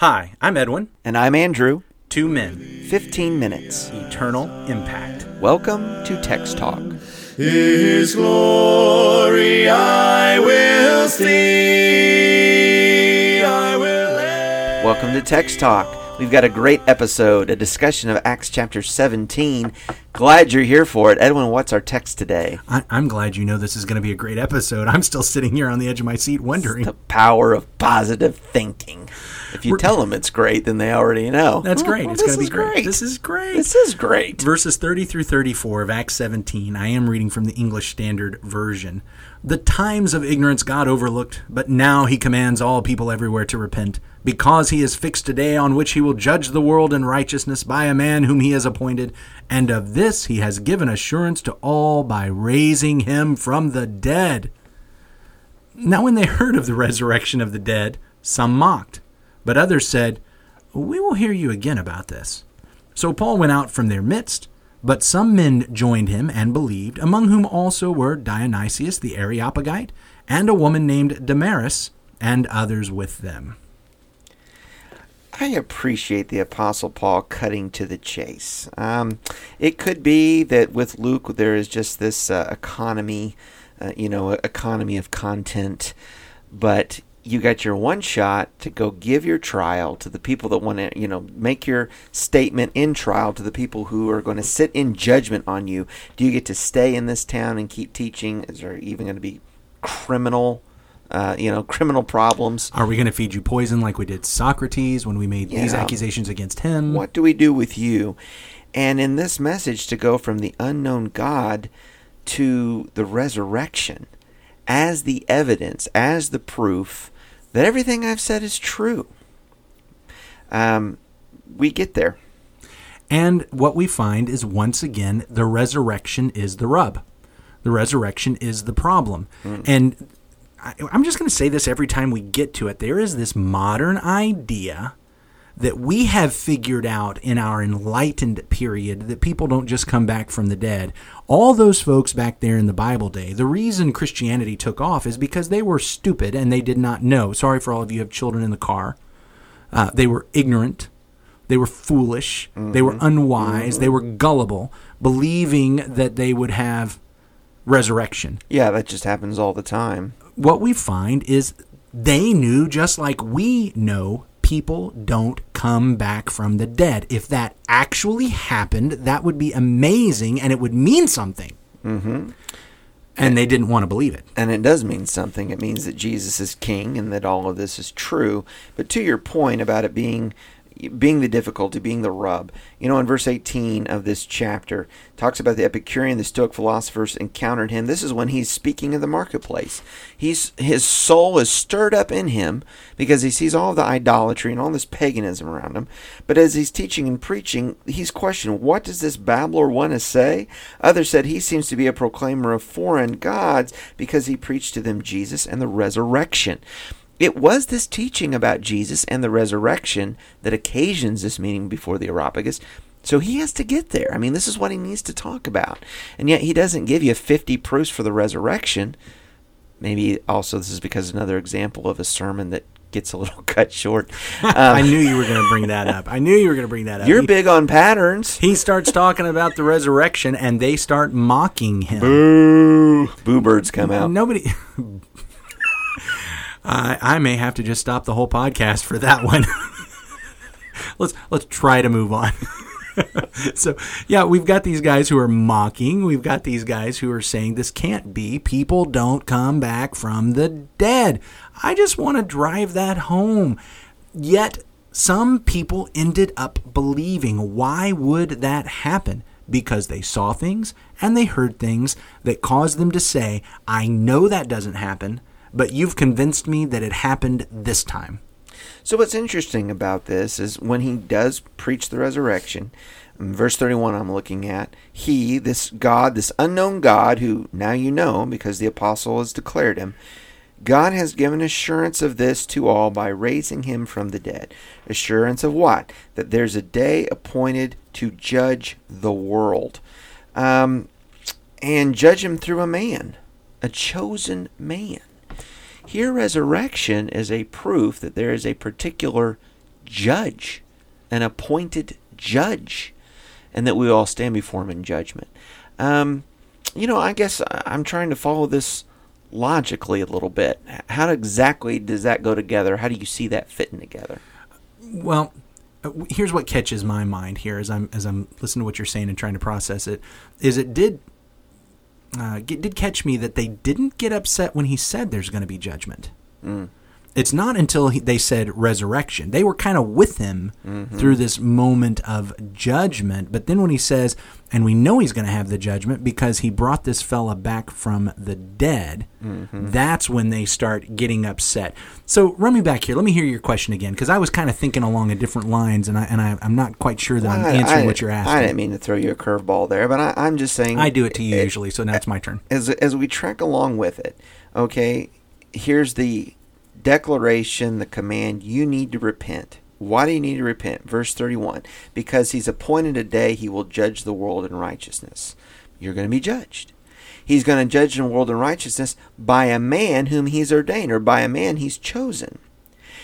Hi, I'm Edwin. And I'm Andrew. Two men, 15 minutes. eternal impact. Welcome to Text Talk. His glory I will see. I will. Welcome to Text Talk. We've got a great episode, a discussion of Acts chapter 17. Glad you're here for it. Edwin, what's our text today? I, I'm glad you know this is going to be a great episode. I'm still sitting here on the edge of my seat wondering. The power of positive thinking. If you We're- tell them it's great, then they already know. That's Oh, great. well, It's this going to be is great. This is great. This is great. Verses 30 through 34 of Acts 17. I am reading from the English Standard Version. The times of ignorance God overlooked, but now he commands all people everywhere to repent, because he has fixed a day on which he will judge the world in righteousness by a man whom he has appointed, and of this he has given assurance to all by raising him from the dead. Now, when they heard of the resurrection of the dead, some mocked, but others said, We will hear you again about this. So Paul went out from their midst, but some men joined him and believed, among whom also were Dionysius the Areopagite, and a woman named Damaris, and others with them. I appreciate the Apostle Paul cutting to the chase. Um, it could be that with Luke there is just this uh, economy, uh, you know, economy of content, but you got your one shot to go give your trial to the people that want to, you know, make your statement in trial to the people who are going to sit in judgment on you. Do you get to stay in this town and keep teaching? Is there even going to be criminal, uh, you know, criminal problems? Are we going to feed you poison like we did Socrates when we made these accusations against him? What do we do with you? And in this message, to go from the unknown God to the resurrection as the evidence, as the proof that everything I've said is true. Um, we get there. And what we find is once again, the resurrection is the rub. The resurrection is the problem. And I, I'm just going to say this every time we get to it. There is this modern idea that we have figured out in our enlightened period that people don't just come back from the dead. All those folks back there in the Bible day, the reason Christianity took off is because they were stupid and they did not know. Sorry for all of you who have children in the car. Uh, they were ignorant. They were foolish. They were unwise. They were gullible, believing that they would have resurrection. Yeah, that just happens all the time. What we find is they knew, just like we know, people don't come back from the dead. If that actually happened, that would be amazing and it would mean something. Mm-hmm. And they didn't want to believe it. And it does mean something. It means that Jesus is king and that all of this is true. But to your point about it being being the difficulty, being the rub, you know, in verse 18 of this chapter, talks about the Epicurean, the Stoic philosophers encountered him. This is when he's speaking in the marketplace. He's his soul is stirred up in him because he sees all the idolatry and all this paganism around him. But as he's teaching and preaching, he's questioned, what does this babbler want to say? Others said he seems to be a proclaimer of foreign gods because he preached to them Jesus and the resurrection. It was this teaching about Jesus and the resurrection that occasions this meeting before the Areopagus. So he has to get there. I mean, this is what he needs to talk about. And yet he doesn't give you 50 proofs for the resurrection. Maybe also this is because another example of a sermon that gets a little cut short. I Um, knew you were going to bring that up. I knew you were going to bring that up. you're He- big on patterns. He starts talking about the resurrection and they start mocking him. Boo. Boo birds come out. Nobody. I I may have to just stop the whole podcast for that one. let's let's try to move on. so yeah, we've got these guys who are mocking. We've got these guys who are saying this can't be. People don't come back from the dead. I just want to drive that home. Yet some people ended up believing. Why would that happen? Because they saw things and they heard things that caused them to say, I know that doesn't happen, but you've convinced me that it happened this time. So what's interesting about this is when he does preach the resurrection, verse 31 I'm looking at, he, this God, this unknown God who now you know because the apostle has declared him, God has given assurance of this to all by raising him from the dead. Assurance of what? That there's a day appointed to judge the world. Um, and judge him through a man, a chosen man. Here, resurrection is a proof that there is a particular judge, an appointed judge, and that we all stand before him in judgment. Um, you know, I guess I'm trying to follow this logically a little bit. How exactly does that go together? How do you see that fitting together? Well, uh, here's what catches my mind here as I'm as I'm listening to what you're saying and trying to process it. Is it did uh, did catch me that they didn't get upset when he said there's going to be judgment. It's not until he, they said resurrection. They were kind of with him through this moment of judgment. But then when he says, and we know he's going to have the judgment because he brought this fella back from the dead, that's when they start getting upset. So run me back here. Let me hear your question again because I was kind of thinking along a different lines, and I and I, I'm not quite sure that I'm answering I- what you're asking. I didn't mean to throw you a curveball there, but I, I'm just saying. I do it to you eh, usually, so now it's my turn. as as we track along with it, okay, here's the declaration, the command, you need to repent. Why do you need to repent? Verse 31 Because he's appointed a day he will judge the world in righteousness. You're going to be judged. He's going to judge the world in righteousness by a man whom he's ordained, or by a man he's chosen.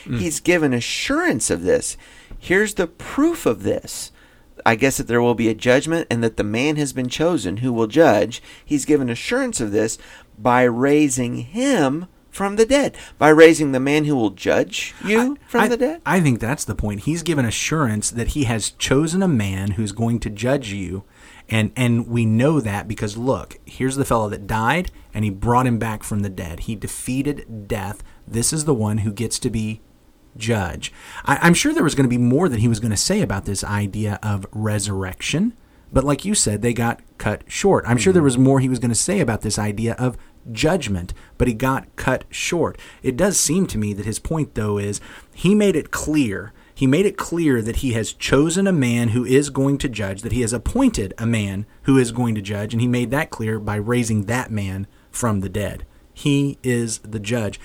Hmm. He's given assurance of this. Here's the proof of this. I guess that there will be a judgment and that the man has been chosen who will judge. He's given assurance of this by raising him from the dead, by raising the man who will judge you from I, the dead. I think that's the point. He's given assurance that he has chosen a man who's going to judge you. And and we know that because look, here's the fellow that died and he brought him back from the dead. He defeated death. This is the one who gets to be judge. I, I'm sure there was going to be more that he was going to say about this idea of resurrection. But like you said, they got cut short. I'm sure mm-hmm. there was more he was going to say about this idea of judgment, but he got cut short. It does seem to me that his point, though, is he made it clear. He made it clear that he has chosen a man who is going to judge, that he has appointed a man who is going to judge, and he made that clear by raising that man from the dead. He is the judge.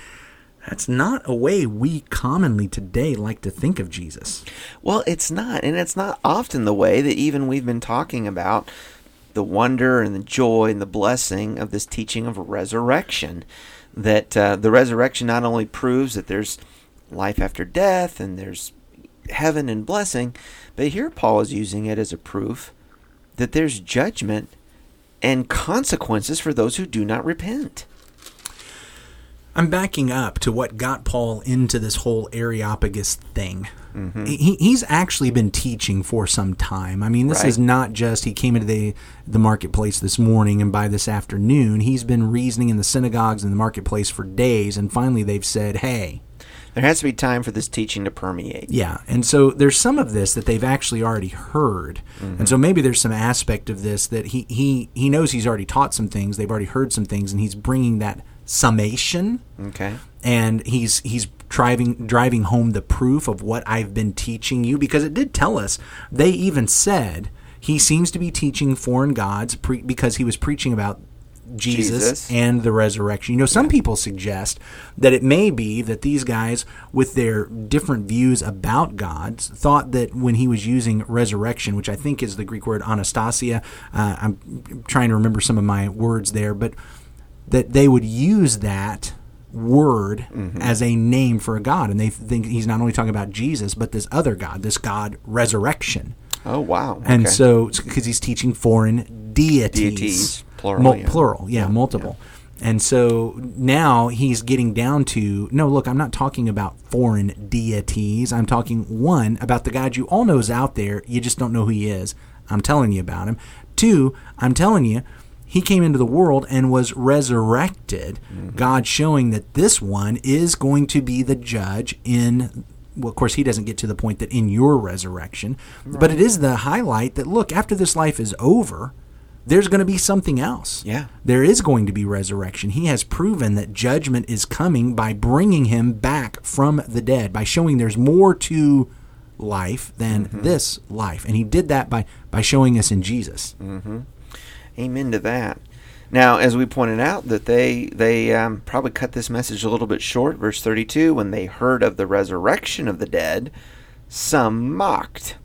That's not a way we commonly today like to think of Jesus. Well, it's not, and it's not often the way that even we've been talking about the wonder and the joy and the blessing of this teaching of resurrection. That uh, the resurrection not only proves that there's life after death and there's heaven and blessing, but here Paul is using it as a proof that there's judgment and consequences for those who do not repent. I'm backing up to what got Paul into this whole Areopagus thing. He, he's actually been teaching for some time. I mean, this Right. is not just he came into the the marketplace this morning and by this afternoon he's been reasoning in the synagogues and the marketplace for days, and finally they've said, "Hey, There has to be time for this teaching to permeate. yeah, and so there's some of this that they've actually already heard, and mm-hmm. so maybe there's some aspect of this that he he he knows he's already taught some things, they've already heard some things, and he's bringing that summation Okay. and he's he's driving driving home the proof of what I've been teaching you because it did tell us they even said he seems to be teaching foreign gods pre- because he was preaching about Jesus, Jesus. and the resurrection. You know, some people suggest that it may be that these guys, with their different views about gods, thought that when he was using resurrection, which I think is the Greek word anastasia, uh, I'm trying to remember some of my words there, but that they would use that word mm-hmm. as a name for a god. And they think he's not only talking about Jesus but this other god this god resurrection. Oh, wow. and Okay. so because he's teaching foreign deities, Deities, plural, Mul- yeah. plural yeah, multiple. And so now he's getting down to no look i'm not talking about foreign deities. I'm talking one about the god you all know is out there. You just don't know who he is. I'm telling you about him. Two i'm telling you he came into the world and was resurrected god showing that this one is going to be the judge in well, of course, he doesn't get to the point that in your resurrection, but it is the highlight that look, after this life is over, there's going to be something else. Yeah. There is going to be resurrection. He has proven that judgment is coming by bringing him back from the dead, by showing there's more to life than mm-hmm. this life. And he did that by, by showing us in Jesus. Mm-hmm. Amen to that. Now, as we pointed out, that they they um, probably cut this message a little bit short. Verse thirty-two: When they heard of the resurrection of the dead, some mocked.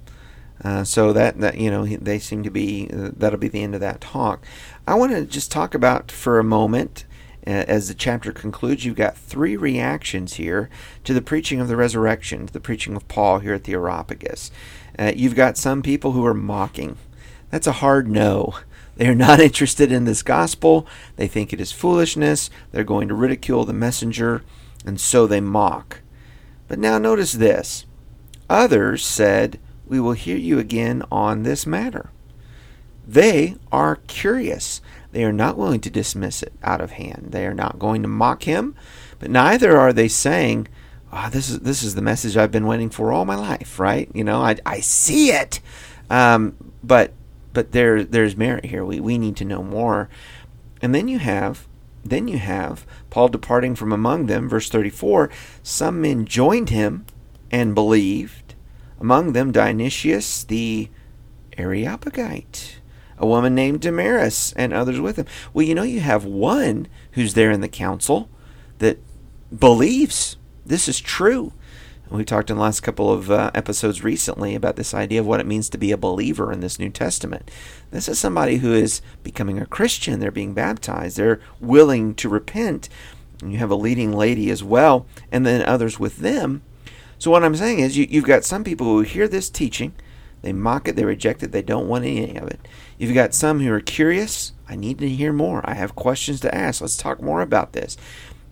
Uh, so that that you know they seem to be uh, that'll be the end of that talk. I want to just talk about for a moment as the chapter concludes, you've got three reactions here to the preaching of the resurrection, to the preaching of Paul here at the Areopagus. Uh, you've got some people who are mocking. That's a hard no. They are not interested in this gospel. They think it is foolishness. They're going to ridicule the messenger, and so they mock. But now notice this. Others said, We will hear you again on this matter. They are curious. They are not willing to dismiss it out of hand. They are not going to mock him, but neither are they saying, oh, this is this is the message I've been waiting for all my life, right? You know, I, I see it. Um, but but there there's merit here. We we need to know more. And then you have then you have Paul departing from among them, verse 34. Some men joined him and believed, among them Dionysius the Areopagite a woman named Damaris, and others with him. Well, you know, you have one who's there in the council that believes this is true. We talked in the last couple of uh, episodes recently about this idea of what it means to be a believer in this New Testament. This is somebody who is becoming a Christian. They're being baptized. They're willing to repent. And you have a leading lady as well, and then others with them. So what I'm saying is, you, you've got some people who hear this teaching, they mock it, they reject it, they don't want any of it. You've got some who are curious. I need to hear more. I have questions to ask. Let's talk more about this.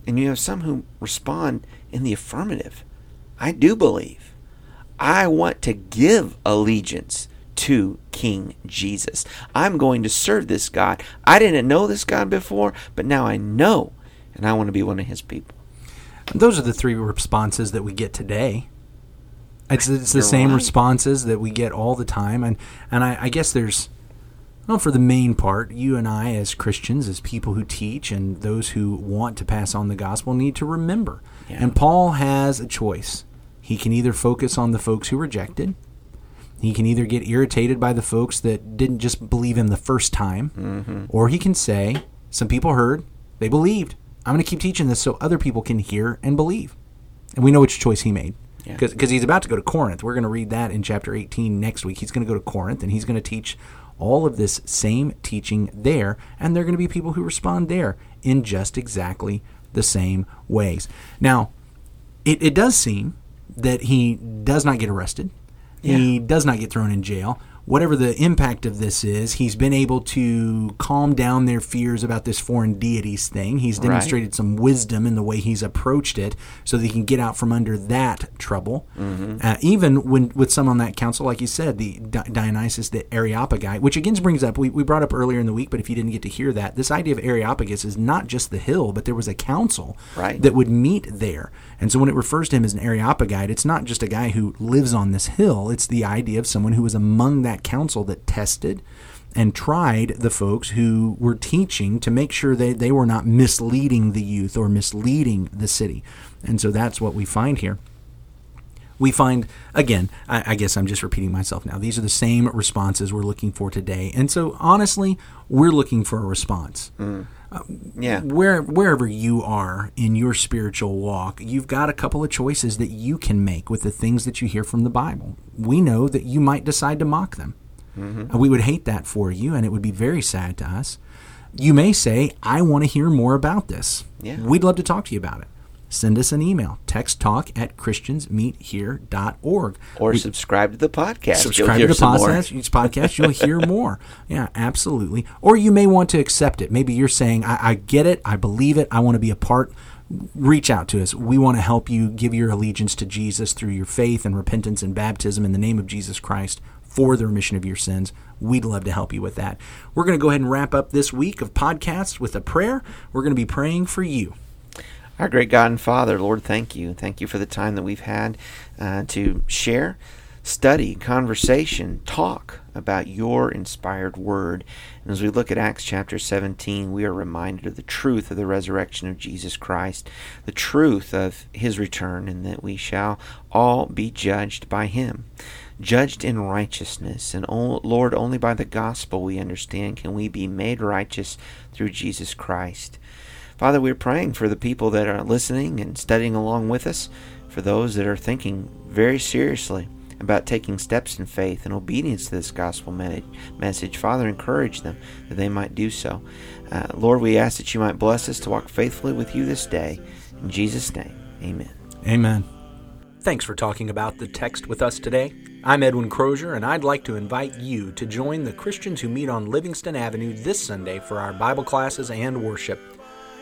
And you have some who respond in the affirmative. I do believe. I want to give allegiance to King Jesus. I'm going to serve this God. I didn't know this God before, but now I know, and I want to be one of his people. Those are the three responses that we get today. It's, it's the You're same right. responses that we get all the time, and and I, I guess there's, well, for the main part, you and I as Christians, as people who teach, and those who want to pass on the gospel, need to remember. Yeah. And Paul has a choice. He can either focus on the folks who rejected. He can either get irritated by the folks that didn't just believe him the first time, mm-hmm. or he can say, "Some people heard, they believed. I'm going to keep teaching this so other people can hear and believe." And we know which choice he made because yeah. he's about to go to Corinth. We're going to read that in chapter 18 next week. He's going to go to Corinth and he's going to teach all of this same teaching there, and there are going to be people who respond there in just exactly the same ways. Now, it, it does seem that he does not get arrested. Yeah. He does not get thrown in jail whatever the impact of this is, he's been able to calm down their fears about this foreign deities thing. He's demonstrated right. some wisdom in the way he's approached it so that he can get out from under that trouble. Mm-hmm. Uh, even when with some on that council, like you said, the Dionysius, the Areopagite, which again brings up, we, we brought up earlier in the week, but if you didn't get to hear that, this idea of Areopagus is not just the hill, but there was a council right. that would meet there. And so when it refers to him as an Areopagite, it's not just a guy who lives on this hill. It's the idea of someone who was among that council that tested and tried the folks who were teaching to make sure that they were not misleading the youth or misleading the city. And so that's what we find here. We find, again, I, I, guess I'm just repeating myself now. These are the same responses we're looking for today. And so, honestly, we're looking for a response. Mm yeah. Where wherever you are in your spiritual walk, you've got a couple of choices that you can make with the things that you hear from the Bible. We know that you might decide to mock them. Mm-hmm. We would hate that for you, and it would be very sad to us. You may say, "I want to hear more about this." Yeah. We'd love to talk to you about it send us an email text talk at christiansmeethere.org or we, subscribe to the podcast. Subscribe to the podcast, podcast you'll hear more. Yeah absolutely. Or you may want to accept it. Maybe you're saying I, I get it. I believe it. I want to be a part. Reach out to us. We want to help you give your allegiance to jesus through your faith and repentance and baptism in the name of jesus christ for the remission of your sins. We'd love to help you with that. We're going to go ahead and wrap up this week of podcasts with a prayer. We're going to be praying for you. Our great God and Father, Lord, thank you. Thank you for the time that we've had uh, to share, study, conversation, talk about your inspired word. And as we look at Acts chapter 17, we are reminded of the truth of the resurrection of Jesus Christ, the truth of his return, and that we shall all be judged by him judged in righteousness. And Lord, only by the gospel we understand can we be made righteous through Jesus Christ. Father, we're praying for the people that are listening and studying along with us, for those that are thinking very seriously about taking steps in faith and obedience to this gospel message. Father, encourage them that they might do so. Uh, Lord, we ask that you might bless us to walk faithfully with you this day. In Jesus' name, amen. Amen. Thanks for talking about the text with us today. I'm Edwin Crozier, and I'd like to invite you to join the Christians who meet on Livingston Avenue this Sunday for our Bible classes and worship.